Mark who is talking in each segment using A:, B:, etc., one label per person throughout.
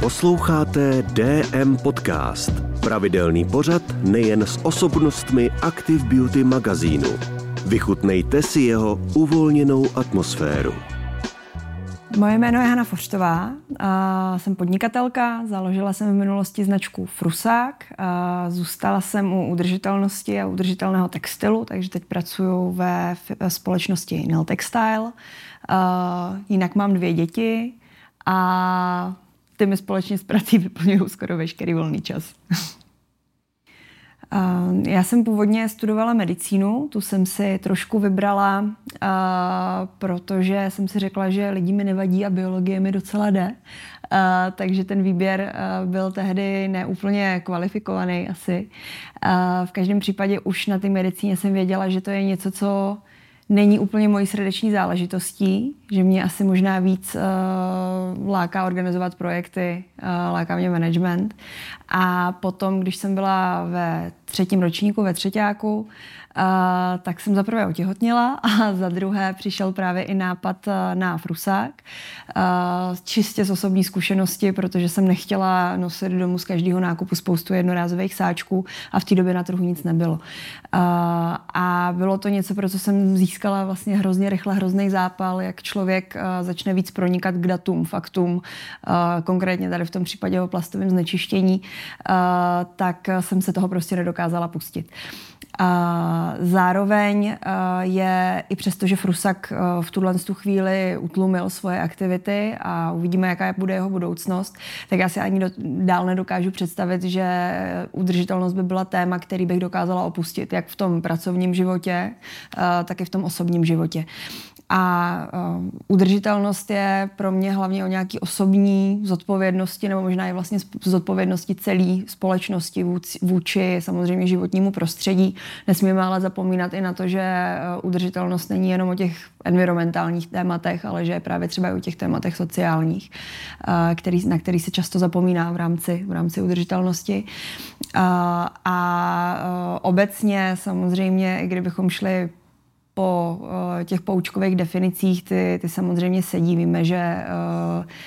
A: Posloucháte DM Podcast. Pravidelný pořad nejen s osobnostmi Active Beauty magazínu. Vychutnejte si jeho uvolněnou atmosféru.
B: Moje jméno je Hana Forštová, a jsem podnikatelka, založila jsem v minulosti značku Frusák, zůstala jsem u udržitelnosti a udržitelného textilu, takže teď pracuji ve společnosti Nil Textile. Jinak mám dvě děti a ty mi společně s prací vyplňují skoro veškerý volný čas. Já jsem původně studovala medicínu, tu jsem si trošku vybrala, protože jsem si řekla, že lidi mi nevadí a biologie mi docela jde. Takže ten výběr byl tehdy neúplně kvalifikovaný asi. V každém případě už na té medicíně jsem věděla, že to je něco, co není úplně mojí srdeční záležitostí, že mě asi možná víc uh, láká organizovat projekty, uh, láká mě management. A potom, když jsem byla ve třetím ročníku, ve třetíku, Uh, tak jsem za prvé otěhotněla a za druhé přišel právě i nápad na frusák. Uh, čistě z osobní zkušenosti, protože jsem nechtěla nosit domů z každého nákupu spoustu jednorázových sáčků a v té době na trhu nic nebylo. A bylo to něco, pro co jsem získala vlastně hrozně rychle hrozný zápal, jak člověk začne víc pronikat k datům, faktům, konkrétně tady v tom případě o plastovém znečištění, tak jsem se toho prostě nedokázala pustit. Zároveň je i přesto, že Frusak v tuhle tu chvíli utlumil svoje aktivity a uvidíme, jaká bude jeho budoucnost, tak já si ani dál nedokážu představit, že udržitelnost by byla téma, který bych dokázala opustit, jak v tom pracovním životě, tak i v tom osobním životě. A udržitelnost je pro mě hlavně o nějaký osobní zodpovědnosti, nebo možná i vlastně zodpovědnosti celé společnosti vůči samozřejmě životnímu prostředí. Nesmíme ale zapomínat i na to, že udržitelnost není jenom o těch environmentálních tématech, ale že je právě třeba i o těch tématech sociálních, uh, který, na který se často zapomíná v rámci, v rámci udržitelnosti. Uh, a uh, obecně samozřejmě, i kdybychom šli po těch poučkových definicích, ty, ty samozřejmě sedí. Víme, že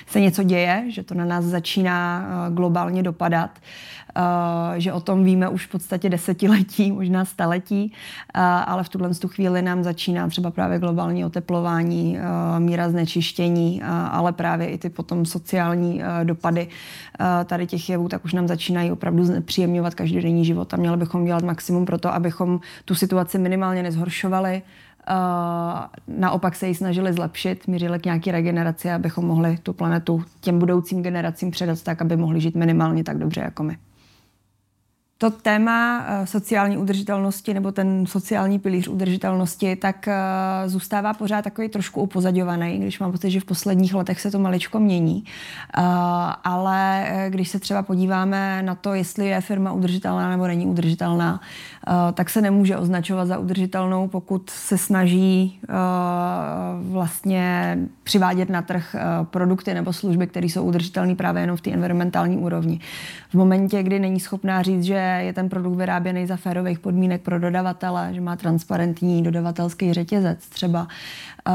B: se něco děje, že to na nás začíná globálně dopadat, že o tom víme už v podstatě desetiletí, možná staletí, uh, ale v tuhle tu chvíli nám začíná třeba právě globální oteplování, uh, míra znečištění, ale právě i ty potom sociální dopady tady těch jevů, tak už nám začínají opravdu příjemňovat každodenní život a měli bychom dělat maximum pro to, abychom tu situaci minimálně nezhoršovali, naopak se ji snažili zlepšit, mířili k nějaké regeneraci, abychom mohli tu planetu těm budoucím generacím předat tak, aby mohli žít minimálně tak dobře jako my. To téma eh, sociální udržitelnosti nebo ten sociální pilíř udržitelnosti, tak eh, zůstává pořád takový trošku upozadňovaný, když mám pocit, že v posledních letech se to maličko mění. Eh, ale když se třeba podíváme na to, jestli je firma udržitelná nebo není udržitelná, tak se nemůže označovat za udržitelnou, pokud se snaží vlastně přivádět na trh produkty nebo služby, které jsou udržitelné právě jenom v té environmentální úrovni. V momentě, kdy není schopná říct, že je ten produkt vyráběný za férových podmínek pro dodavatele, že má transparentní dodavatelský řetězec třeba, uh,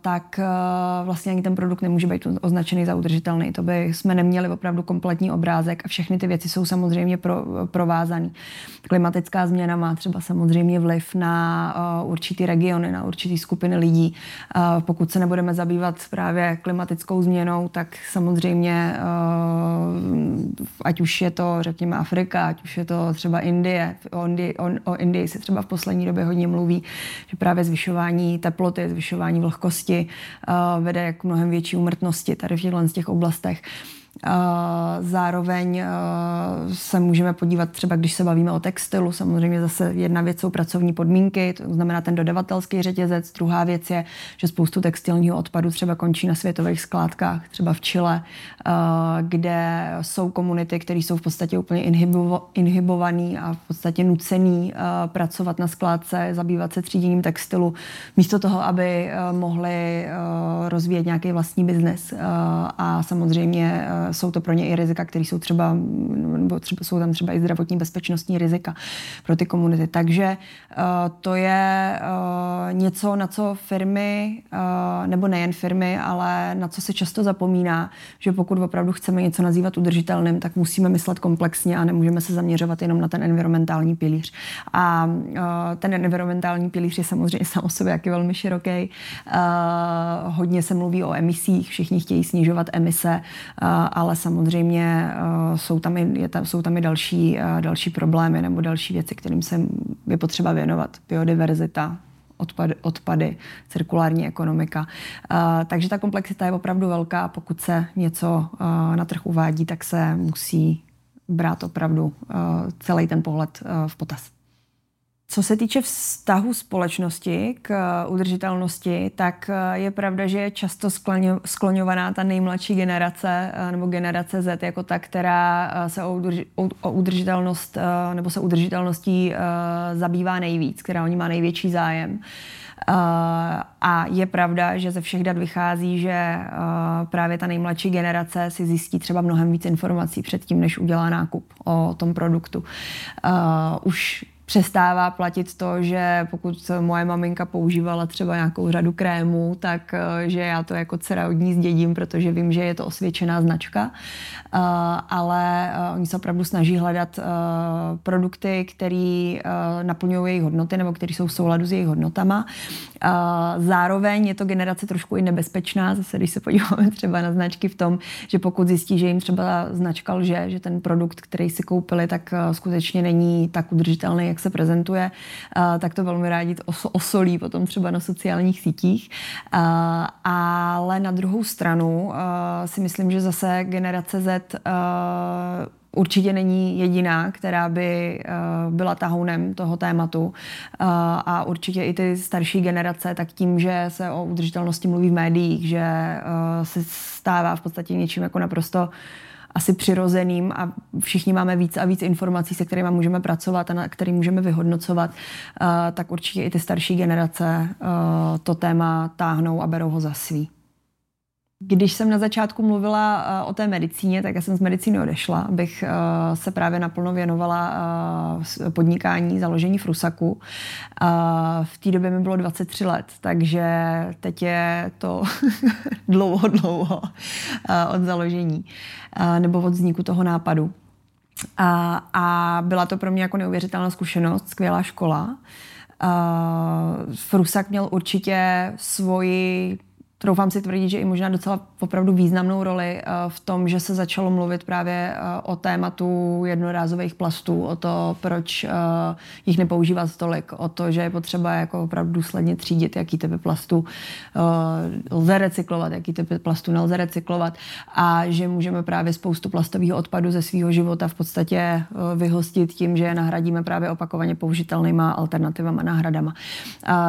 B: tak uh, vlastně ani ten produkt nemůže být označený za udržitelný. To by jsme neměli opravdu kompletní obrázek a všechny ty věci jsou samozřejmě pro, provázané. Klimatická změna má třeba samozřejmě vliv na uh, určitý regiony, na určitý skupiny lidí. Pokud se nebudeme zabývat právě klimatickou změnou, tak samozřejmě ať už je to, řekněme, Afrika, ať už je to to třeba Indie. O Indii, o, o Indii se třeba v poslední době hodně mluví, že právě zvyšování teploty, zvyšování vlhkosti uh, vede k mnohem větší umrtnosti tady v těchto těch oblastech. Zároveň se můžeme podívat třeba, když se bavíme o textilu, samozřejmě zase jedna věc jsou pracovní podmínky, to znamená ten dodavatelský řetězec, druhá věc je, že spoustu textilního odpadu třeba končí na světových skládkách, třeba v Chile, kde jsou komunity, které jsou v podstatě úplně inhibo, inhibovaný a v podstatě nucený pracovat na skládce, zabývat se tříděním textilu, místo toho, aby mohli rozvíjet nějaký vlastní biznes. A samozřejmě jsou to pro ně i rizika, které jsou třeba, nebo třeba, jsou tam třeba i zdravotní bezpečnostní rizika pro ty komunity. Takže to je něco, na co firmy, nebo nejen firmy, ale na co se často zapomíná, že pokud opravdu chceme něco nazývat udržitelným, tak musíme myslet komplexně a nemůžeme se zaměřovat jenom na ten environmentální pilíř. A ten environmentální pilíř je samozřejmě sám o sobě jaký velmi široký. Hodně se mluví o emisích, všichni chtějí snižovat emise, ale samozřejmě jsou tam i, je tam, jsou tam i další, další problémy nebo další věci, kterým se je potřeba věnovat. Biodiverzita, odpady, odpady cirkulární ekonomika. Uh, takže ta komplexita je opravdu velká. Pokud se něco na trh uvádí, tak se musí brát opravdu celý ten pohled v potaz. Co se týče vztahu společnosti k eh, udržitelnosti, tak eh, je pravda, že je často skloňovaná ta nejmladší generace eh, nebo generace Z jako ta, která se o, udrži, o udržitelnost nebo se udržitelností zabývá nejvíc, která o ní má největší zájem. A je pravda, že ze všech dat vychází, že právě ta nejmladší generace si zjistí třeba mnohem víc informací předtím, než udělá nákup o tom produktu. Už přestává platit to, že pokud moje maminka používala třeba nějakou řadu krémů, tak eh, že já to jako dcera od ní zdědím, protože vím, že je to osvědčená značka. Uh, ale uh, oni se opravdu snaží hledat produkty, které naplňují jejich hodnoty nebo které jsou v souladu s jejich hodnotama. Zároveň je to generace trošku i nebezpečná, zase když se podíváme třeba na značky v tom, že pokud zjistí, že jim třeba značka lže, že ten produkt, který si koupili, tak skutečně není tak udržitelný, jak se prezentuje, tak to velmi rádi osolí potom třeba na sociálních sítích. Ale na druhou stranu si myslím, že zase generace Z určitě není jediná, která by byla tahounem toho tématu. A určitě i ty starší generace, tak tím, že se o udržitelnosti mluví v médiích, že se stává v podstatě něčím jako naprosto asi přirozeným a všichni máme víc a víc informací, se kterými můžeme pracovat a na který můžeme vyhodnocovat, tak určitě i ty starší generace to téma táhnou a berou ho za svý. Když jsem na začátku mluvila uh, o té medicíně, tak já jsem z medicíny odešla, abych uh, se právě naplno věnovala uh, podnikání, založení Frusaku. V té době mi bylo 23 let, takže teď je to dlouho, dlouho od založení nebo od vzniku toho nápadu. A, a byla to pro mě jako neuvěřitelná zkušenost, skvělá škola. Frusak měl určitě svoji troufám si tvrdit, že i možná docela opravdu významnou roli eh, v tom, že se začalo mluvit právě eh, o tématu jednorázových plastů, o to, proč eh, jich nepoužívat tolik, o to, že je potřeba jako opravdu důsledně třídit, jaký typy plastů lze recyklovat, jaký typy plastů nelze recyklovat a že můžeme právě spoustu plastového odpadu ze svého života v podstatě vyhostit tím, že je nahradíme právě opakovaně použitelnýma alternativama, náhradama.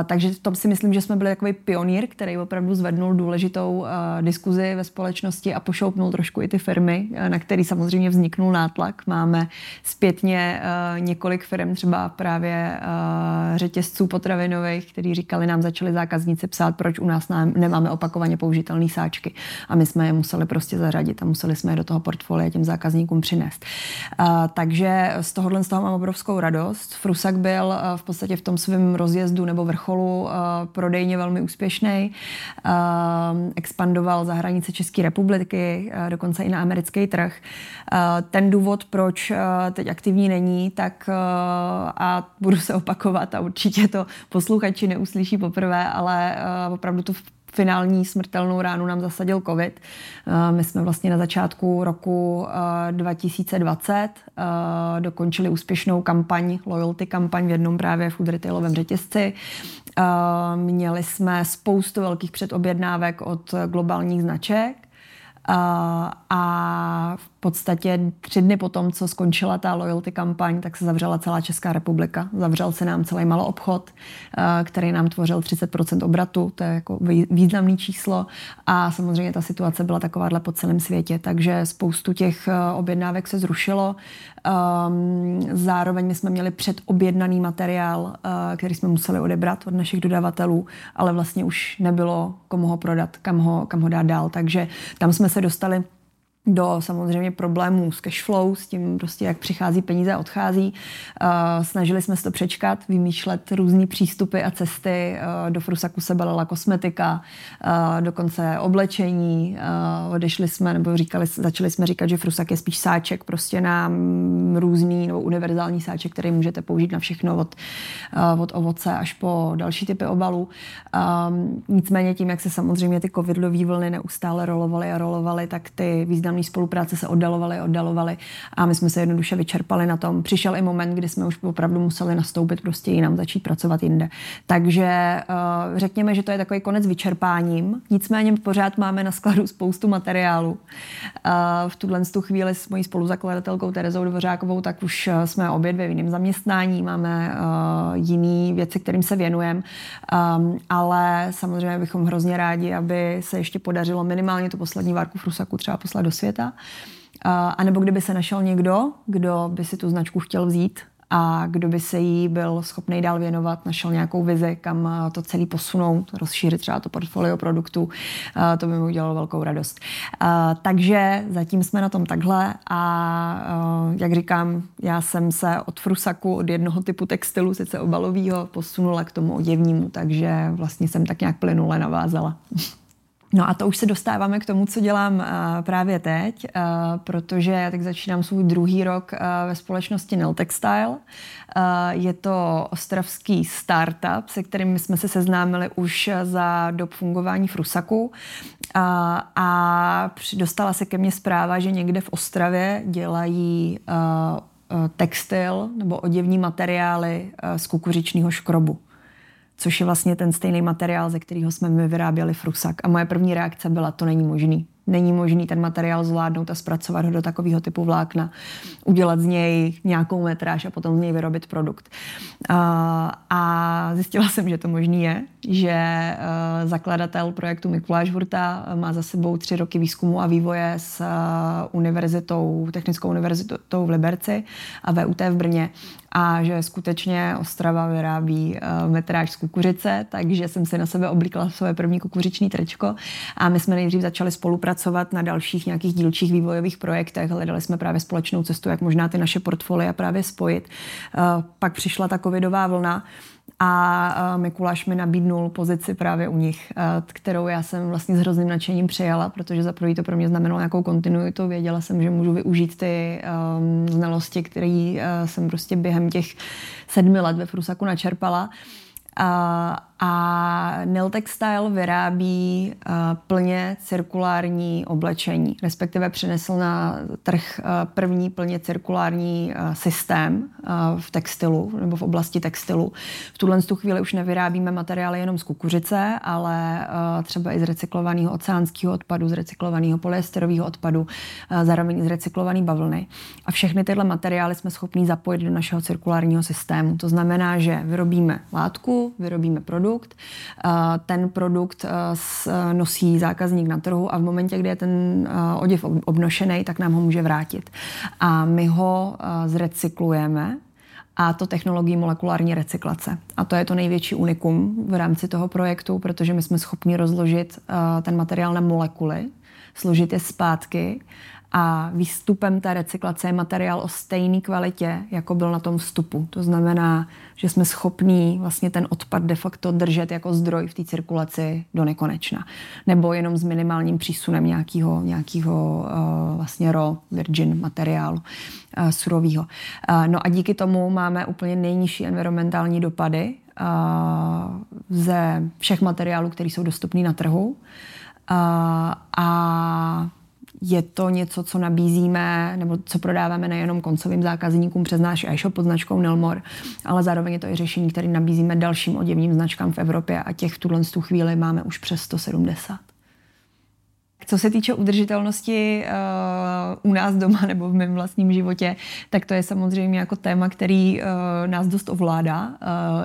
B: Takže v tom si myslím, že jsme byli takový pionýr, který opravdu zvednul zvednul důležitou uh, diskuzi ve společnosti a pošoupnul trošku i ty firmy, uh, na který samozřejmě vzniknul nátlak. Máme zpětně uh, několik firm, třeba právě řetězců potravinových, kteří říkali, nám začali zákazníci psát, proč u nás nemáme opakovaně použitelné sáčky. A my jsme je museli prostě zařadit a museli jsme je do toho portfolia těm zákazníkům přinést. Takže z tohohle z toho mám obrovskou radost. Frusak byl v podstatě v tom svém rozjezdu nebo vrcholu prodejně velmi úspěšný. Uh, expandoval za hranice České republiky, eh, dokonce i na americký trh. Eh, ten důvod, proč eh, teď aktivní není, tak a budu se opakovat a určitě to posluchači neuslyší poprvé, ale opravdu to finální smrtelnou ránu nám zasadil covid. My jsme vlastně na začátku roku 2020 dokončili úspěšnou kampaň, loyalty kampaň v jednom právě food retailovém řetězci. Měli jsme spoustu velkých předobjednávek od globálních značek a v podstatě tři dny potom, co skončila ta loyalty kampaň, tak se zavřela celá Česká republika. Zavřel se nám celý malou obchod, eh, který nám tvořil 30% obratu, to je jako významné číslo a samozřejmě ta situace byla takováhle po celém světě, takže spoustu těch eh, objednávek se zrušilo. Ehm, zároveň my jsme měli předobjednaný materiál, eh, který jsme museli odebrat od našich dodavatelů, ale vlastně už nebylo komu ho prodat, kam ho, kam ho dát dál, takže tam jsme se dostali do samozřejmě problémů s cash flow, s tím prostě, jak přichází peníze a odchází. Uh, snažili jsme se to přečkat, vymýšlet různé přístupy a cesty. Uh, do Frusaku se balila kosmetika, uh, dokonce oblečení. Odešli jsme, nebo říkali, začali jsme říkat, že Frusak je spíš sáček prostě na mm, různý nebo univerzální sáček, který můžete použít na všechno od, od ovoce až po další typy obalů. Nicméně tím, jak se samozřejmě ty covidové vlny neustále rolovaly a rolovaly, tak ty významné vzájemné spolupráce se oddalovaly, oddalovaly a my jsme se jednoduše vyčerpali na tom. Přišel i moment, kdy jsme už opravdu museli nastoupit prostě jinam, začít pracovat jinde. Takže uh, řekněme, že to je takový konec vyčerpáním, nicméně pořád máme na skladu spoustu materiálu. Uh, v tuhle tu chvíli s mojí spoluzakladatelkou Terezou Dvořákovou, tak už uh, jsme obě dvě v jiném zaměstnání, máme jiné věci, kterým se věnujeme, ale samozřejmě bychom hrozně rádi, aby se ještě podařilo minimálně tu poslední várku Frusaku třeba poslat do světa světa. A nebo kdyby se našel někdo, kdo by si tu značku chtěl vzít a kdo by se jí byl schopný dál věnovat, našel nějakou vizi, kam to celý posunout, rozšířit třeba to portfolio produktů, to by mi udělalo velkou radost. Takže zatím jsme na tom takhle a jak říkám, já jsem se od frusaku, od jednoho typu textilu, sice obalového, posunula k tomu oděvnímu, takže vlastně jsem tak nějak plynule navázala. No a to už se dostáváme k tomu, co dělám uh, právě teď, uh, protože já tak začínám svůj druhý rok uh, ve společnosti Nil Textile. Je to ostravský startup, se kterým jsme se seznámili už za dob fungování Frusaku. Uh, a dostala se ke mně zpráva, že někde v Ostravě dělají textil nebo oděvní materiály z kukuřičního škrobu což je vlastně ten stejný materiál, ze kterého jsme my vyráběli frusak. A moje první reakce byla, to není možný není možný ten materiál zvládnout a zpracovat ho do takového typu vlákna, udělat z něj nějakou metráž a potom z něj vyrobit produkt. A zjistila jsem, že to možný je, že e, zakladatel projektu Mikuláš Hurta má za sebou tři roky výzkumu a vývoje s e, univerzitou, Technickou univerzitou v Liberci a VUT v Brně a že skutečně Ostrava vyrábí uh, metráž z kukuřice, takže jsem si na sebe oblíkla své první kukuřiční trečko a my jsme nejdřív začali spolupracovat pracovat na dalších nějakých dílčích vývojových projektech. Hledali jsme právě společnou cestu, jak možná ty naše portfolia právě spojit. Eh, pak přišla ta covidová vlna a eh, Mikuláš mi nabídnul pozici právě u nich, eh, kterou já jsem vlastně s hrozným nadšením přijala, protože za prvý to pro mě znamenalo nějakou kontinuitu. Věděla jsem, že můžu využít ty um, znalosti, které uh, jsem prostě během těch sedmi let ve Frusaku načerpala. A, a Nil Textile vyrábí uh, plně cirkulární oblečení, respektive přinesl na trh uh, první plně cirkulární uh, systém v textilu nebo v oblasti textilu. V tuhle tu chvíli už nevyrábíme materiály jenom z kukuřice, ale třeba i z recyklovaného oceánského odpadu, z recyklovaného polyesterového odpadu, zároveň z recyklované bavlny. A všechny tyhle materiály jsme schopni zapojit do našeho cirkulárního systému. To znamená, že vyrobíme látku, vyrobíme produkt, produkt. Ten produkt nosí zákazník na trhu a v momentě, kdy je ten oděv obnošený, tak nám ho může vrátit. A my ho zrecyklujeme a to technologií molekulární recyklace. A to je to největší unikum v rámci toho projektu, protože my jsme schopni rozložit ten materiál na molekuly, složit je zpátky a výstupem té recyklace je materiál o stejné kvalitě, jako byl na tom vstupu. To znamená, že jsme schopní vlastně ten odpad de facto držet jako zdroj v té cirkulaci do nekonečna. Nebo jenom s minimálním přísunem nějakého, nějakého uh, vlastně raw virgin materiálu uh, surového. Uh, no a díky tomu máme úplně nejnižší environmentální dopady uh, ze všech materiálů, které jsou dostupné na trhu. Uh, a je to něco, co nabízíme nebo co prodáváme nejenom koncovým zákazníkům přes náš e-shop pod značkou Nelmor, ale zároveň je to i řešení, které nabízíme dalším oděvním značkám v Evropě a těch v tuhle chvíli máme už přes 170. Co se týče udržitelnosti uh, u nás doma nebo v mém vlastním životě, tak to je samozřejmě jako téma, který uh, nás dost ovládá, uh,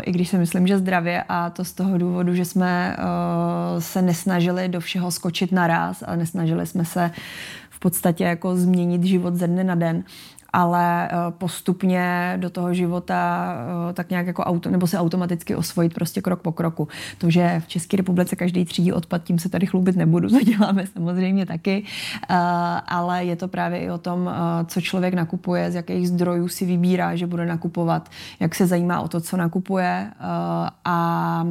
B: i když si myslím, že zdravě a to z toho důvodu, že jsme uh, se nesnažili do všeho skočit naraz a nesnažili jsme se v podstatě jako změnit život ze dne na den ale postupně do toho života tak nějak jako auto, nebo se automaticky osvojit prostě krok po kroku. To, že v České republice každý třídí odpad, tím se tady chlubit nebudu, to děláme samozřejmě taky, ale je to právě i o tom, co člověk nakupuje, z jakých zdrojů si vybírá, že bude nakupovat, jak se zajímá o to, co nakupuje a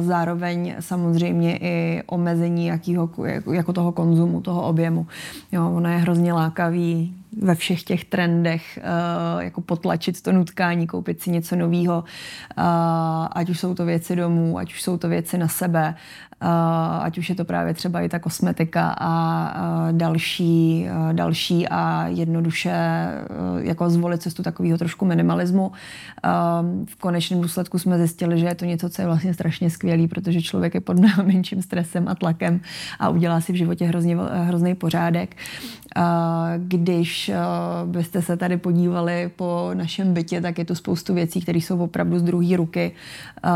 B: zároveň samozřejmě i omezení jakýho, jako toho konzumu, toho objemu. Jo, ono je hrozně lákavý ve všech těch trendech, uh, jako potlačit to nutkání, koupit si něco nového, uh, ať už jsou to věci domů, ať už jsou to věci na sebe, uh, ať už je to právě třeba i ta kosmetika a další, další a jednoduše jako zvolit cestu takového trošku minimalismu. V konečném důsledku jsme zjistili, že je to něco, co je vlastně strašně skvělý, protože člověk je pod menším stresem a tlakem a udělá si v životě hrozně, hrozný pořádek. Když uh, byste se tady podívali po našem bytě, tak je tu spoustu věcí, které jsou opravdu z druhé ruky. Uh,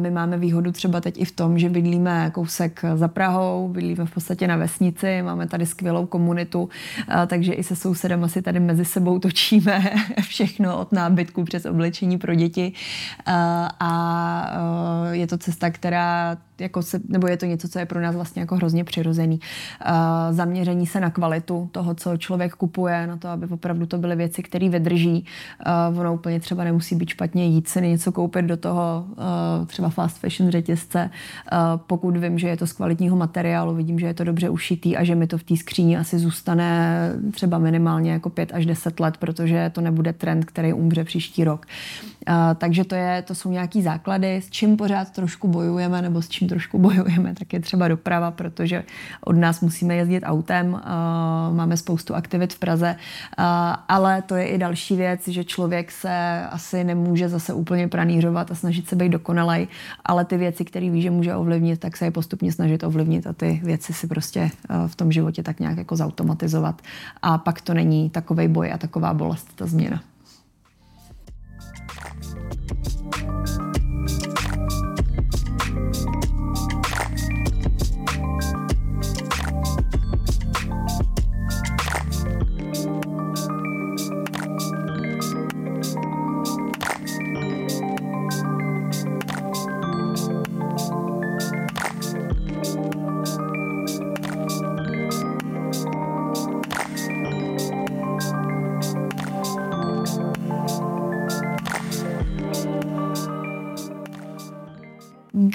B: my máme výhodu třeba teď i v tom, že bydlíme kousek za Prahou, bydlíme v podstatě na vesnici, máme tady skvělou komunitu, uh, takže i se sousedem si tady mezi sebou točíme všechno od nábytku přes oblečení pro děti. A je to cesta, která jako se, nebo je to něco, co je pro nás vlastně jako hrozně přirozený. Zaměření se na kvalitu toho, co člověk kupuje, na to, aby opravdu to byly věci, které vydrží. Uh, ono úplně třeba nemusí být špatně jít si něco koupit do toho uh, třeba fast fashion řetězce. Uh, pokud vím, že je to z kvalitního materiálu, vidím, že je to dobře ušitý a že mi to v té skříni asi zůstane třeba minimálně jako pět až deset let, protože to nebude trend, který umře příští rok. Uh, takže to, je, to jsou nějaký základy, s čím pořád trošku bojujeme nebo s čím trošku bojujeme, tak je třeba doprava, protože od nás musíme jezdit autem, máme spoustu aktivit v Praze, ale to je i další věc, že člověk se asi nemůže zase úplně pranířovat a snažit se být dokonalej, ale ty věci, které ví, že může ovlivnit, tak se je postupně snažit ovlivnit a ty věci si prostě v tom životě tak nějak jako zautomatizovat. A pak to není takový boj a taková bolest, ta změna.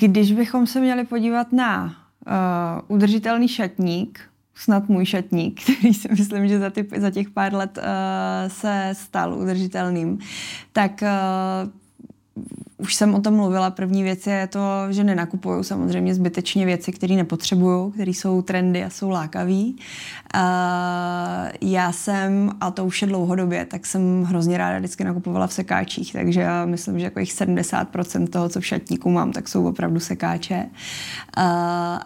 B: Když bychom se měli podívat na uh, udržitelný šatník, snad můj šatník, který si myslím, že za, ty, za těch pár let uh, se stal udržitelným, tak uh, už jsem o tom mluvila. První věc je to, že nenakupuju samozřejmě zbytečně věci, které nepotřebuju, které jsou trendy a jsou lákavé. Já jsem, a to už je dlouhodobě, tak jsem hrozně ráda vždycky nakupovala v sekáčích, takže já myslím, že jako jich 70% toho, co v šatníku mám, tak jsou opravdu sekáče.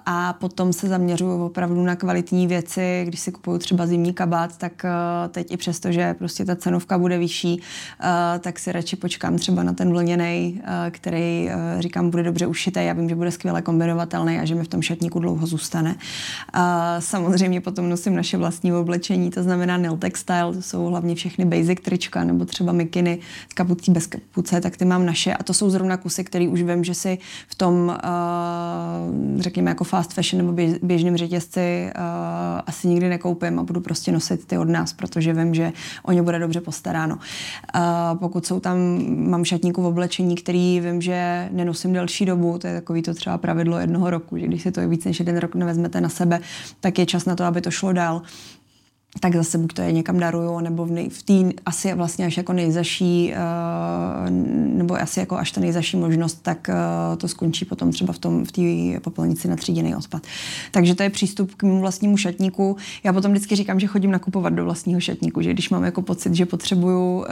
B: a potom se zaměřuju opravdu na kvalitní věci. Když si kupuju třeba zimní kabát, tak teď i přesto, že prostě ta cenovka bude vyšší, tak si radši počkám třeba na ten vlněný Eh, který, eh, říkám, bude dobře ušitý. Já vím, že bude skvěle kombinovatelný a že mi v tom šatníku dlouho zůstane. Samozřejmě potom nosím naše vlastní oblečení, to znamená Nil Textile, to jsou hlavně všechny basic trička nebo třeba mikiny s kapucí bez kapuce, tak ty mám naše a to jsou zrovna kusy, který už vím, že si v tom, uh, řekněme, jako fast fashion nebo běžném řetězci uh, asi nikdy nekoupím a budu prostě nosit ty od nás, protože vím, že o ně bude dobře postaráno. Uh, pokud jsou tam, mám šatníku v oblečení, který vím, že nenosím delší dobu, to je takový to třeba pravidlo jednoho roku, že když si to víc než jeden rok nevezmete na sebe, tak je čas na to, aby to šlo dál tak zase buď to je někam daruju, nebo v, nej, v té asi vlastně až jako nejzaší, uh, nebo asi jako až ta nejzaší možnost, tak uh, to skončí potom třeba v tom v té popelnici na tříděný odpad. Takže to je přístup k mému vlastnímu šatníku. Já potom vždycky říkám, že chodím nakupovat do vlastního šatníku, že když mám jako pocit, že potřebuju, uh,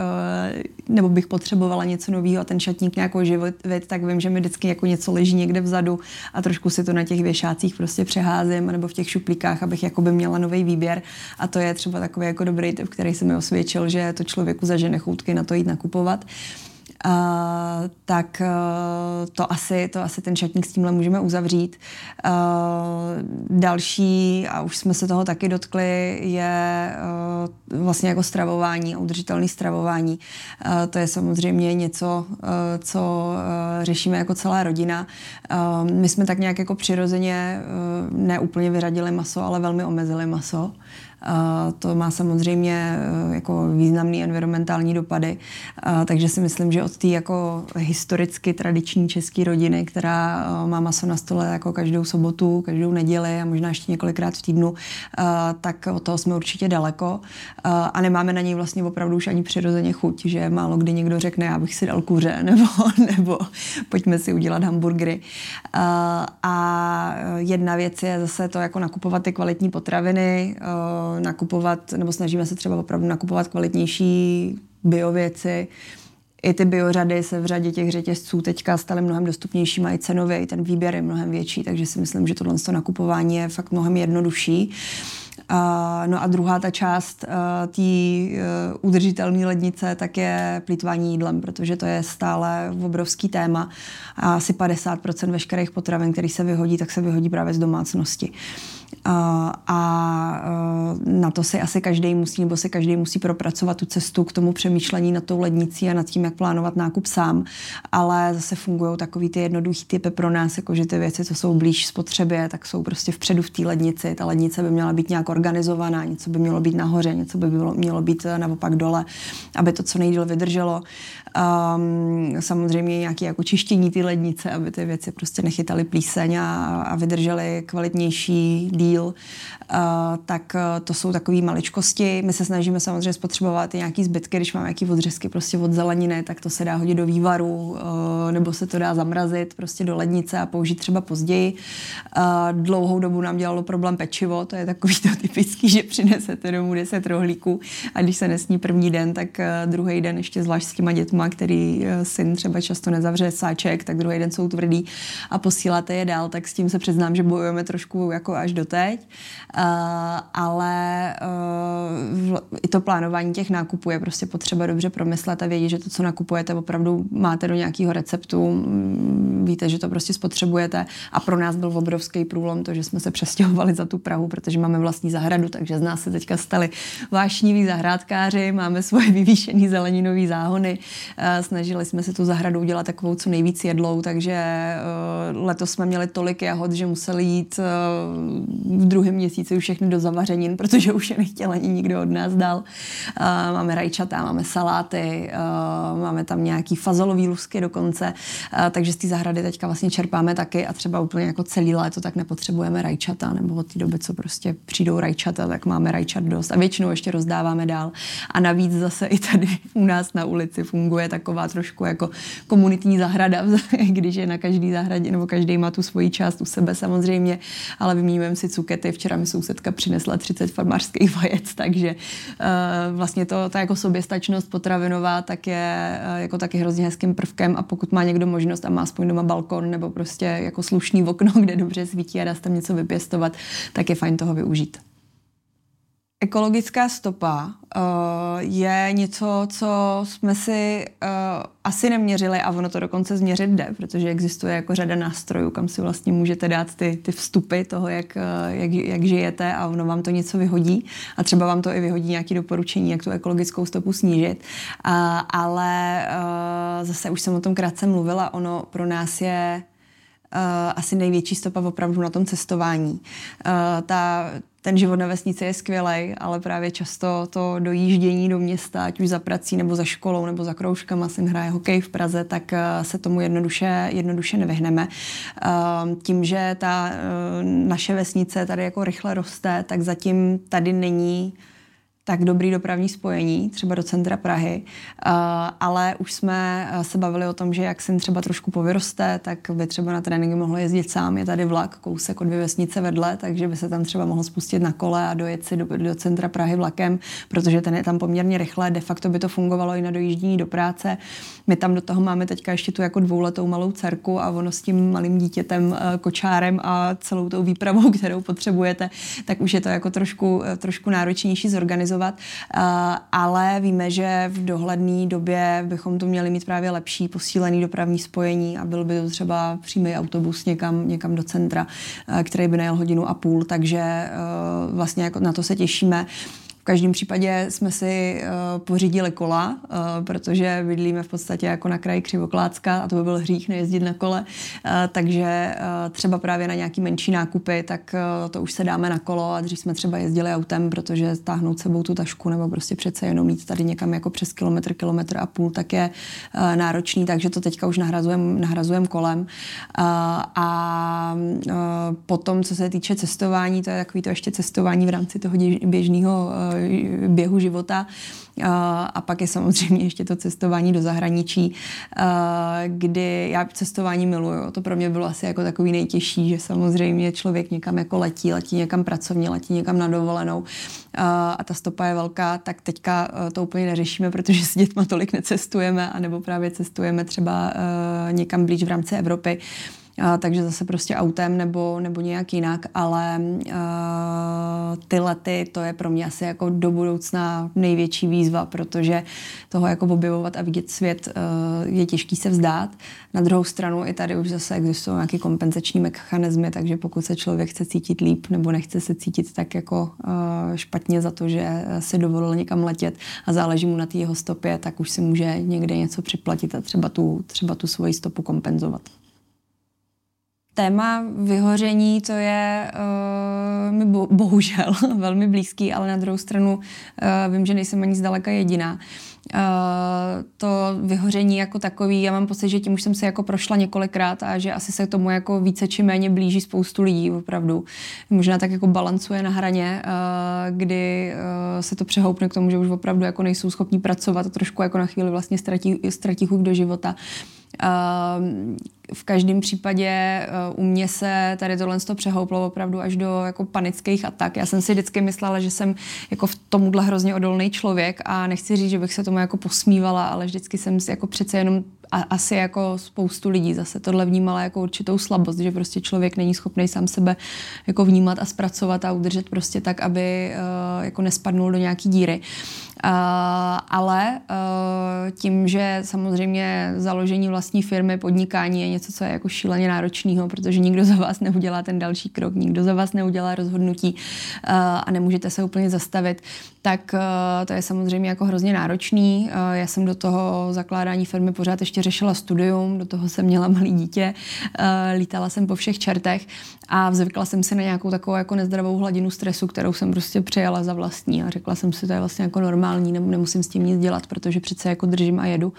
B: nebo bych potřebovala něco nového a ten šatník nějakou život, tak vím, že mi vždycky jako něco leží někde vzadu a trošku si to na těch věšácích prostě přeházím, nebo v těch šuplíkách, abych jako by měla nový výběr a to je třeba takový jako dobrý tip, který se mi osvědčil, že to člověku zažene choutky na to jít nakupovat. Uh, tak uh, to, asi, to asi ten šatník s tímhle můžeme uzavřít. Uh, další, a už jsme se toho taky dotkli, je uh, vlastně jako stravování udržitelné stravování. To je samozřejmě něco, co řešíme jako celá rodina. My jsme tak nějak jako přirozeně neúplně vyradili maso, ale velmi omezili maso. To má samozřejmě eh, jako významný environmentální dopady, takže si myslím, že od té jako historicky tradiční české rodiny, která eh, má maso na stole jako každou sobotu, každou neděli a možná ještě několikrát v týdnu, eh, tak od toho jsme určitě daleko. A nemáme na něj vlastně opravdu už ani přirozeně chuť, že málo kdy někdo řekne, já bych si dal kuře nebo, nebo pojďme si udělat hamburgery. A jedna věc je zase to jako nakupovat ty kvalitní potraviny, nakupovat, nebo snažíme se třeba opravdu nakupovat kvalitnější biověci. I ty biořady se v řadě těch řetězců teďka staly mnohem dostupnější, mají cenově, i ten výběr je mnohem větší, takže si myslím, že tohle nakupování je fakt mnohem jednodušší. Uh, no a druhá ta část uh, té uh, udržitelné lednice tak je plýtvání jídlem, protože to je stále obrovský téma. A asi 50% veškerých potravin, který se vyhodí, tak se vyhodí právě z domácnosti. Uh, a na to si asi každý musí, nebo si každý musí propracovat tu cestu k tomu přemýšlení nad tou lednicí a nad tím, jak plánovat nákup sám. Ale zase fungují takový ty jednoduchý typy pro nás, jako že ty věci, co jsou blíž spotřebě, tak jsou prostě vpředu v té lednici. Ta lednice by měla být nějak organizovaná, něco by mělo být nahoře, něco by bylo, mělo být eh, naopak dole, aby to co nejdíl vydrželo. Um, samozřejmě nějaké jako čištění ty lednice, aby ty věci prostě nechytaly plíseň a, a vydržely kvalitnější díl. Uh, tak uh, to jsou takové maličkosti. My se snažíme samozřejmě spotřebovat i nějaký zbytky, když máme nějaký odřezky prostě od zeleniny, tak to se dá hodit do vývaru uh, nebo se to dá zamrazit prostě do lednice a použít třeba později. Uh, dlouhou dobu nám dělalo problém pečivo, to je takový to typický, že přinesete domů 10 rohlíků a když se nesní první den, tak uh, druhý den ještě zvlášť s těma dětma doma, který eh, syn třeba často nezavře sáček, tak druhý den jsou tvrdý a posíláte je dál, tak s tím se přiznám, že bojujeme trošku jako až doteď. Uh, ale uh, i to plánování těch nákupů je prostě potřeba dobře promyslet a vědět, že to, co nakupujete, opravdu máte do nějakého receptu, mm, víte, že to prostě spotřebujete. A pro nás byl obrovský průlom to, že jsme se přestěhovali za tu Prahu, protože máme vlastní zahradu, takže z nás se teďka stali vášniví zahrádkáři, máme svoje vyvýšený zeleninové záhony, snažili jsme se tu zahradu udělat takovou co nejvíc jedlou, takže eh, letos jsme měli tolik jahod, že museli jít eh, v druhém měsíci už všechny do zavařenin, protože už je nechtěl ani nikdo od nás dál. Máme rajčata, máme saláty, máme tam nějaký fazolový lusky dokonce, takže z té zahrady teďka vlastně čerpáme taky a třeba úplně jako celý léto tak nepotřebujeme rajčata, nebo od té doby, co prostě přijdou rajčata, tak máme rajčat dost a většinou ještě rozdáváme dál. A navíc zase i tady u nás na ulici funguje funguje taková trošku jako komunitní zahrada, když je na každý zahradě, nebo každý má tu svoji část u sebe samozřejmě, ale vyměňujeme si cukety. Včera mi sousedka přinesla 30 farmářských vajec, takže uh, vlastně to, ta jako soběstačnost potravinová tak je uh, jako taky hrozně hezkým prvkem a pokud má někdo možnost a má aspoň doma balkon nebo prostě jako slušný okno, kde dobře svítí a dá se tam něco vypěstovat, tak je fajn toho využít. Ekologická stopa uh, je něco, co jsme si uh, asi neměřili a ono to dokonce změřit jde, protože existuje jako řada nástrojů, kam si vlastně můžete dát ty, ty vstupy toho, jak, uh, jak, jak žijete a ono vám to něco vyhodí a třeba vám to i vyhodí nějaké doporučení, jak tu ekologickou stopu snížit. Uh, ale uh, zase už jsem o tom krátce mluvila, ono pro nás je asi největší stopa opravdu na tom cestování. Ta, ten život na vesnici je skvělý, ale právě často to dojíždění do města, ať už za prací nebo za školou nebo za kroužkama, syn hraje hokej v Praze, tak uh, se tomu jednoduše, jednoduše nevyhneme. Uh, tím, že ta uh, naše vesnice tady jako rychle roste, tak zatím tady není tak dobrý dopravní spojení, třeba do centra Prahy, uh, ale už jsme uh, se bavili o tom, že jak syn třeba trošku povyroste, tak by třeba na tréninky mohl jezdit sám. Je tady vlak, kousek od dvě vesnice vedle, takže by se tam třeba mohl spustit na kole a dojet si do, do centra Prahy vlakem, protože ten je tam poměrně rychle. De facto by to fungovalo i na dojíždění do práce. My tam do toho máme teďka ještě tu jako dvouletou malou dcerku a ono s tím malým dítětem, uh, kočárem a celou tou výpravou, kterou potřebujete, tak už je to jako trošku, trošku náročnější zorganizovat organizovat, eh, ale víme, že v dohledné době bychom to měli mít právě lepší posílený dopravní spojení a byl by to třeba přímý autobus někam, někam do centra, eh, který by najel hodinu a půl, takže eh, vlastně jako na to se těšíme v každém případě jsme si uh, pořídili kola, uh, protože bydlíme v podstatě jako na kraji Křivoklácka a to by byl hřích nejezdit na kole. Uh, takže uh, třeba právě na nějaký menší nákupy, tak uh, to už se dáme na kolo a dřív jsme třeba jezdili autem, protože stáhnout sebou tu tašku nebo prostě přece jenom mít tady někam jako přes kilometr, kilometr a půl, tak je uh, náročný, takže to teďka už nahrazujeme nahrazujem kolem. Uh, a uh, potom, co se týče cestování, to je takový to ještě cestování v rámci toho běžného běhu života. A pak je samozřejmě ještě to cestování do zahraničí, kdy já cestování miluju. To pro mě bylo asi jako takový nejtěžší, že samozřejmě člověk někam jako letí, letí někam pracovně, letí někam na dovolenou a ta stopa je velká, tak teďka to úplně neřešíme, protože s dětma tolik necestujeme, anebo právě cestujeme třeba někam blíž v rámci Evropy. Takže zase prostě autem nebo, nebo nějak jinak, ale ty lety, to je pro mě asi jako do budoucna největší výzva, protože toho jako objevovat a vidět svět je těžký se vzdát. Na druhou stranu i tady už zase existují nějaké kompenzační mechanismy, takže pokud se člověk chce cítit líp nebo nechce se cítit tak jako špatně za to, že si dovolil někam letět a záleží mu na té jeho stopě, tak už si může někde něco připlatit a třeba tu, třeba tu svoji stopu kompenzovat. Téma vyhoření to je uh, mi bo, bohužel velmi blízký, ale na druhou stranu uh, vím, že nejsem ani zdaleka jediná. Uh, to vyhoření jako takový, já mám pocit, že tím už jsem se jako prošla několikrát a že asi se tomu jako více či méně blíží spoustu lidí opravdu. Možná tak jako balancuje na hraně, uh, kdy uh, se to přehoupne k tomu, že už opravdu jako nejsou schopní pracovat a trošku jako na chvíli vlastně ztratí, ztratí chuť do života. Uh, v každém případě uh, u mě se tady tohle to přehouplo opravdu až do jako panických atak. Já jsem si vždycky myslela, že jsem jako v tomuhle hrozně odolný člověk a nechci říct, že bych se tomu jako posmívala, ale vždycky jsem si jako přece jenom a asi jako spoustu lidí zase tohle vnímala jako určitou slabost, že prostě člověk není schopný sám sebe jako vnímat a zpracovat a udržet prostě tak, aby uh, jako nespadnul do nějaký díry. Uh, ale uh, tím, že samozřejmě založení vlastní firmy, podnikání je něco, co je jako šíleně náročného, protože nikdo za vás neudělá ten další krok, nikdo za vás neudělá rozhodnutí uh, a nemůžete se úplně zastavit, tak uh, to je samozřejmě jako hrozně náročný. Uh, já jsem do toho zakládání firmy pořád ještě řešila studium, do toho jsem měla malý dítě, lítala jsem po všech čertech a zvykla jsem si na nějakou takovou jako nezdravou hladinu stresu, kterou jsem prostě přijala za vlastní a řekla jsem si, to je vlastně jako normální, nebo nemusím s tím nic dělat, protože přece jako držím a jedu.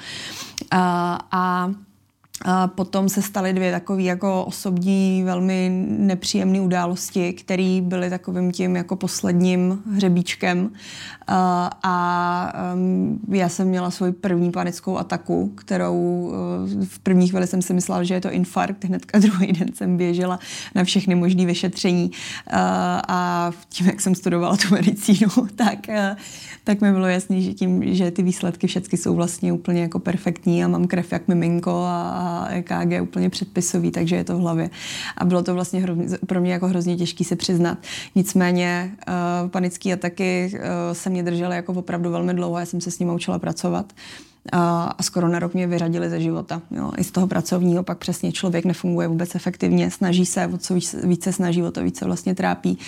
B: A, a a potom se staly dvě takové jako osobní, velmi nepříjemné události, které byly takovým tím jako posledním hřebíčkem. A, a já jsem měla svoji první panickou ataku, kterou uh, v první chvíli jsem si myslela, že je to infarkt. Hnedka druhý den jsem běžela na všechny možné vyšetření. Uh, a tím, jak jsem studovala tu medicínu, tak, uh, tak mi bylo jasné, že tím, že ty výsledky všechny jsou vlastně úplně jako perfektní a mám krev jak miminko a a EKG úplně předpisový, takže je to v hlavě. A bylo to vlastně hrozně, pro mě jako hrozně těžké se přiznat. Nicméně uh, panické ataky uh, se mě držely jako opravdu velmi dlouho, já jsem se s ním učila pracovat a skoro na rok mě vyřadili ze života. Jo. I z toho pracovního pak přesně člověk nefunguje vůbec efektivně, snaží se, o co více snaží, o to více vlastně trápí.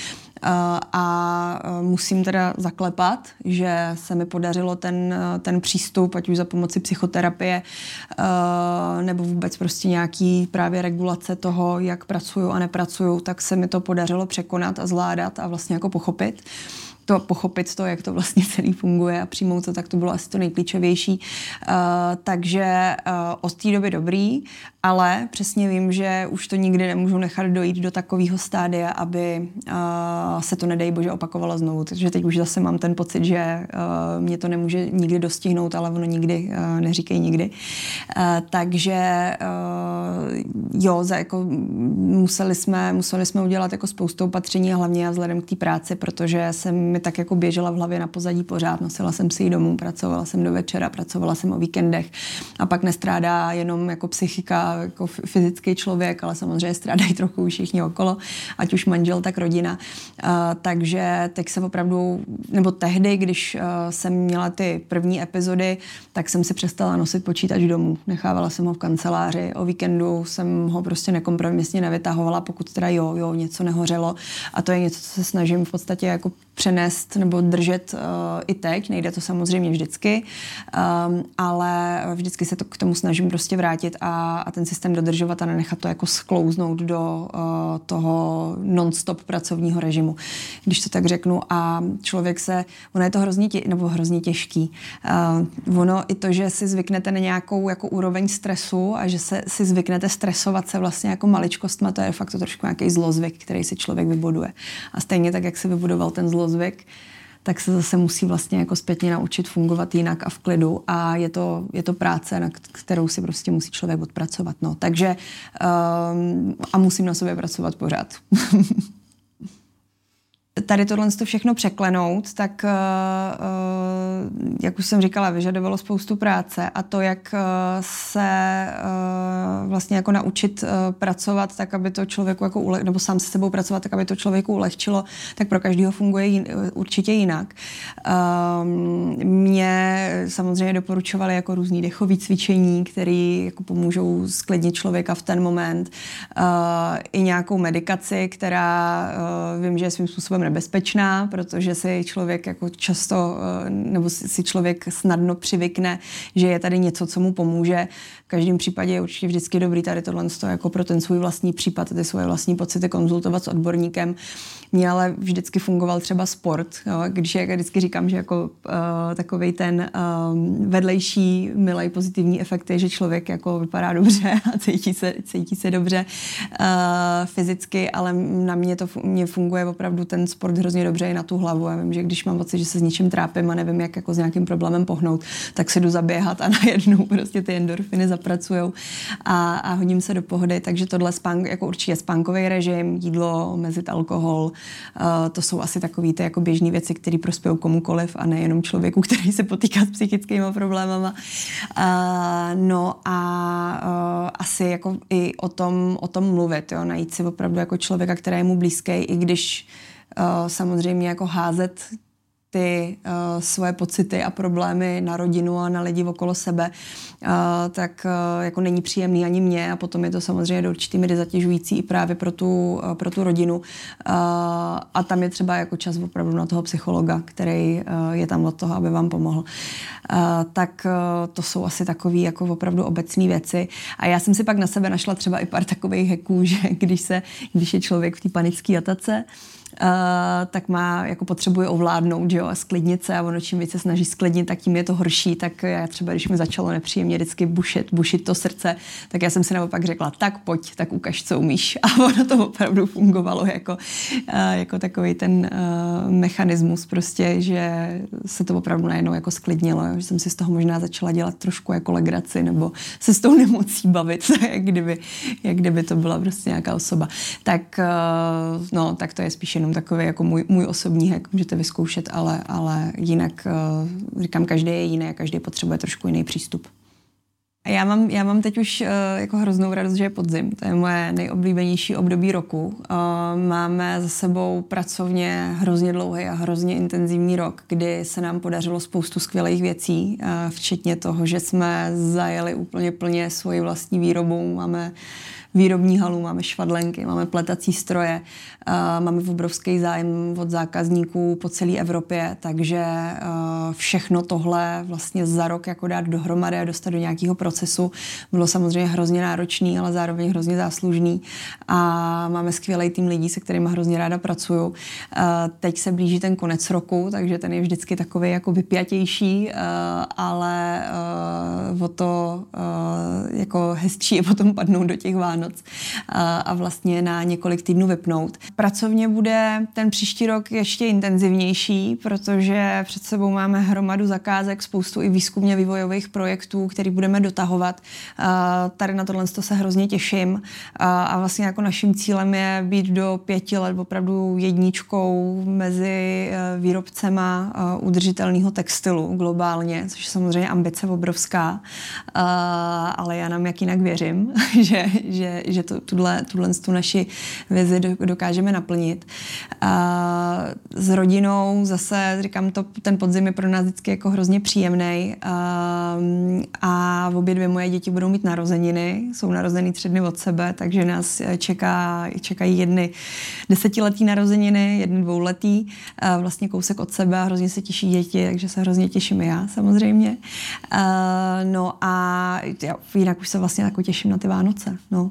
B: A, musím teda zaklepat, že se mi podařilo ten, ten přístup, ať už za pomoci psychoterapie, nebo vůbec prostě nějaký právě regulace toho, jak pracuju a nepracuju, tak se mi to podařilo překonat a zvládat a vlastně jako pochopit to pochopit to, jak to vlastně celý funguje a přijmout to, tak to bylo asi to nejklíčovější. Uh, takže uh, od té doby dobrý, ale přesně vím, že už to nikdy nemůžu nechat dojít do takového stádia, aby uh, se to nedej bože opakovalo znovu. Takže teď už zase mám ten pocit, že uh, mě to nemůže nikdy dostihnout, ale ono nikdy uh, neříkej nikdy. Uh, takže uh, jo, za, jako, museli, jsme, museli jsme udělat jako spoustu opatření, hlavně vzhledem k té práci, protože jsem mi tak jako běžela v hlavě na pozadí pořád. Nosila jsem si ji domů, pracovala jsem do večera, pracovala jsem o víkendech a pak nestrádá jenom jako psychika, jako fyzický člověk, ale samozřejmě strádají trochu všichni okolo, ať už manžel, tak rodina. Uh, takže teď se opravdu, nebo tehdy, když jsem měla ty první epizody, tak jsem si přestala nosit počítač domů. Nechávala jsem ho v kanceláři. O víkendu jsem ho prostě nekompromisně nevytahovala, pokud teda jo, jo, něco nehořelo. A to je něco, co se snažím v podstatě jako přenést nést nebo držet uh, i teď. Nejde to samozřejmě vždycky, um, ale vždycky se to k tomu snažím prostě vrátit a, a ten systém dodržovat a nenechat to jako sklouznout do uh, toho non-stop pracovního režimu, když to tak řeknu. A člověk se, ono je to hrozně, tě, nebo hrozně těžký. Uh, ono i to, že si zvyknete na nějakou jako úroveň stresu a že se si zvyknete stresovat se vlastně jako maličkostma, to je fakt to trošku nějaký zlozvyk, který si člověk vybuduje. A stejně tak, jak se vybudoval ten zlozvyk, tak se zase musí vlastně jako zpětně naučit fungovat jinak a v klidu a je to, je to práce, na kterou si prostě musí člověk odpracovat. No. Takže um, a musím na sobě pracovat pořád. tady tohle to všechno překlenout, tak, eh, jak už jsem říkala, vyžadovalo spoustu práce a to, jak eh, se vlastně jako naučit pracovat tak, aby to člověku jako ule- nebo sám se sebou pracovat tak, aby to člověku ulehčilo, tak pro každého funguje jin- určitě jinak. Mě samozřejmě doporučovali jako různý dechový cvičení, které jako pomůžou sklidnit člověka v ten moment. I nějakou medikaci, která vím, že je svým způsobem nebezpečná, protože si člověk jako často, eh, nebo si člověk snadno přivykne, že je tady něco, co mu pomůže. V každém případě je určitě vždycky dobrý tady tohle jako pro ten svůj vlastní případ, ty svoje vlastní pocity konzultovat s odborníkem. Mně ale vždycky fungoval třeba sport, jo, když jak vždycky říkám, že jako uh, takový ten um, vedlejší, milý, pozitivní efekt je, že člověk jako vypadá dobře a cítí se, cítí se dobře uh, fyzicky, ale na mě to mě funguje opravdu ten sport hrozně dobře i na tu hlavu. Já vím, že když mám pocit, že se s něčím trápím a nevím, jak jako s nějakým problémem pohnout, tak si jdu zaběhat a najednou prostě ty endorfiny zapracují a, a hodím se do pohody. Takže tohle spánk, jako určitě spánkový režim, jídlo, omezit alkohol, uh, to jsou asi takové ty jako běžné věci, které prospějí komukoliv a nejenom člověku, který se potýká s psychickými problémama. Uh, no a uh, asi jako i o tom, o tom mluvit, jo, najít si opravdu jako člověka, který je mu blízký, i když samozřejmě jako házet ty uh, svoje pocity a problémy na rodinu a na lidi okolo sebe, uh, tak uh, jako není příjemný ani mě a potom je to samozřejmě do určitý míry zatěžující i právě pro tu, uh, pro tu rodinu. Uh, a tam je třeba jako čas opravdu na toho psychologa, který uh, je tam od toho, aby vám pomohl. Uh, tak uh, to jsou asi takové jako opravdu obecné věci. A já jsem si pak na sebe našla třeba i pár takových heků, že když, se, když je člověk v té panické atace, Uh, tak má, jako potřebuje ovládnout, jo, a sklidnit se a ono čím více snaží sklidnit, tak tím je to horší, tak já třeba, když mi začalo nepříjemně vždycky bušit, bušit to srdce, tak já jsem si naopak řekla, tak pojď, tak ukaž, co umíš. A ono to opravdu fungovalo jako, uh, jako takový ten uh, mechanismus prostě, že se to opravdu najednou jako sklidnilo, že jsem si z toho možná začala dělat trošku jako legraci nebo se s tou nemocí bavit, jak kdyby, jak kdyby to byla prostě nějaká osoba. Tak, no, tak to je spíš jenom takový jako můj, můj osobní hack, můžete vyzkoušet, ale, ale jinak uh, říkám, každý je jiný a každý potřebuje trošku jiný přístup. Já mám, já mám teď už uh, jako hroznou radost, že je podzim. To je moje nejoblíbenější období roku. Uh, máme za sebou pracovně hrozně dlouhý a hrozně intenzivní rok, kdy se nám podařilo spoustu skvělých věcí, uh, včetně toho, že jsme zajeli úplně plně svoji vlastní výrobu. Máme výrobní halu, máme švadlenky, máme pletací stroje, máme obrovský zájem od zákazníků po celé Evropě, takže všechno tohle vlastně za rok jako dát dohromady a dostat do nějakého procesu bylo samozřejmě hrozně náročný, ale zároveň hrozně záslužný a máme skvělý tým lidí, se kterými hrozně ráda pracuju. Teď se blíží ten konec roku, takže ten je vždycky takový jako vypjatější, ale o to jako hezčí je potom padnout do těch Vánoc a vlastně na několik týdnů vypnout. Pracovně bude ten příští rok ještě intenzivnější, protože před sebou máme hromadu zakázek, spoustu i výzkumně vývojových projektů, který budeme dotahovat. Tady na tohle se hrozně těším a vlastně jako naším cílem je být do pěti let opravdu jedničkou mezi e, výrobcema udržitelného textilu globálně, což je samozřejmě ambice obrovská, ale já nám jak jinak věřím, že, že, že to, tuhle, tuhle tu naši vizi dokážeme naplnit. A s rodinou zase, říkám to, ten podzim je pro nás vždycky jako hrozně příjemný a, a obě dvě moje děti budou mít narozeniny, jsou narozený tři dny od sebe, takže nás čeká, čekají jedny desetiletý narozeniny, jedny dvouletý, vlastně kousek od sebe a hrozně se těší děti, takže se hrozně těším já samozřejmě. No a jinak už se vlastně jako těším na ty Vánoce. No.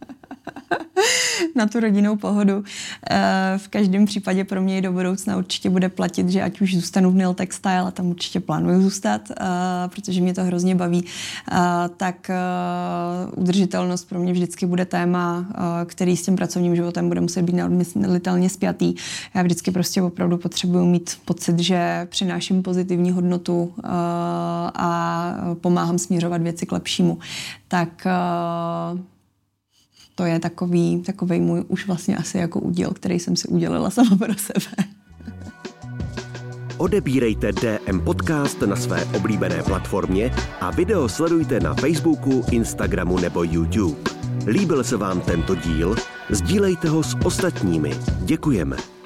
B: na tu rodinnou pohodu. Eh, v každém případě pro mě i do budoucna určitě bude platit, že ať už zůstanu v Nil Textile, a tam určitě plánuju zůstat, eh, protože mě to hrozně baví, eh, tak udržitelnost pro mě vždycky bude téma, který s tím pracovním životem bude muset být neodmyslitelně spjatý. Já vždycky prostě opravdu potřebuju mít pocit, že přináším pozitivní hodnotu a pomáhám směřovat věci k lepšímu. Tak to je takový, takový můj už vlastně asi jako úděl, který jsem si udělala sama pro sebe.
A: Odebírejte DM Podcast na své oblíbené platformě a video sledujte na Facebooku, Instagramu nebo YouTube. Líbil se vám tento díl? Sdílejte ho s ostatními. Děkujeme.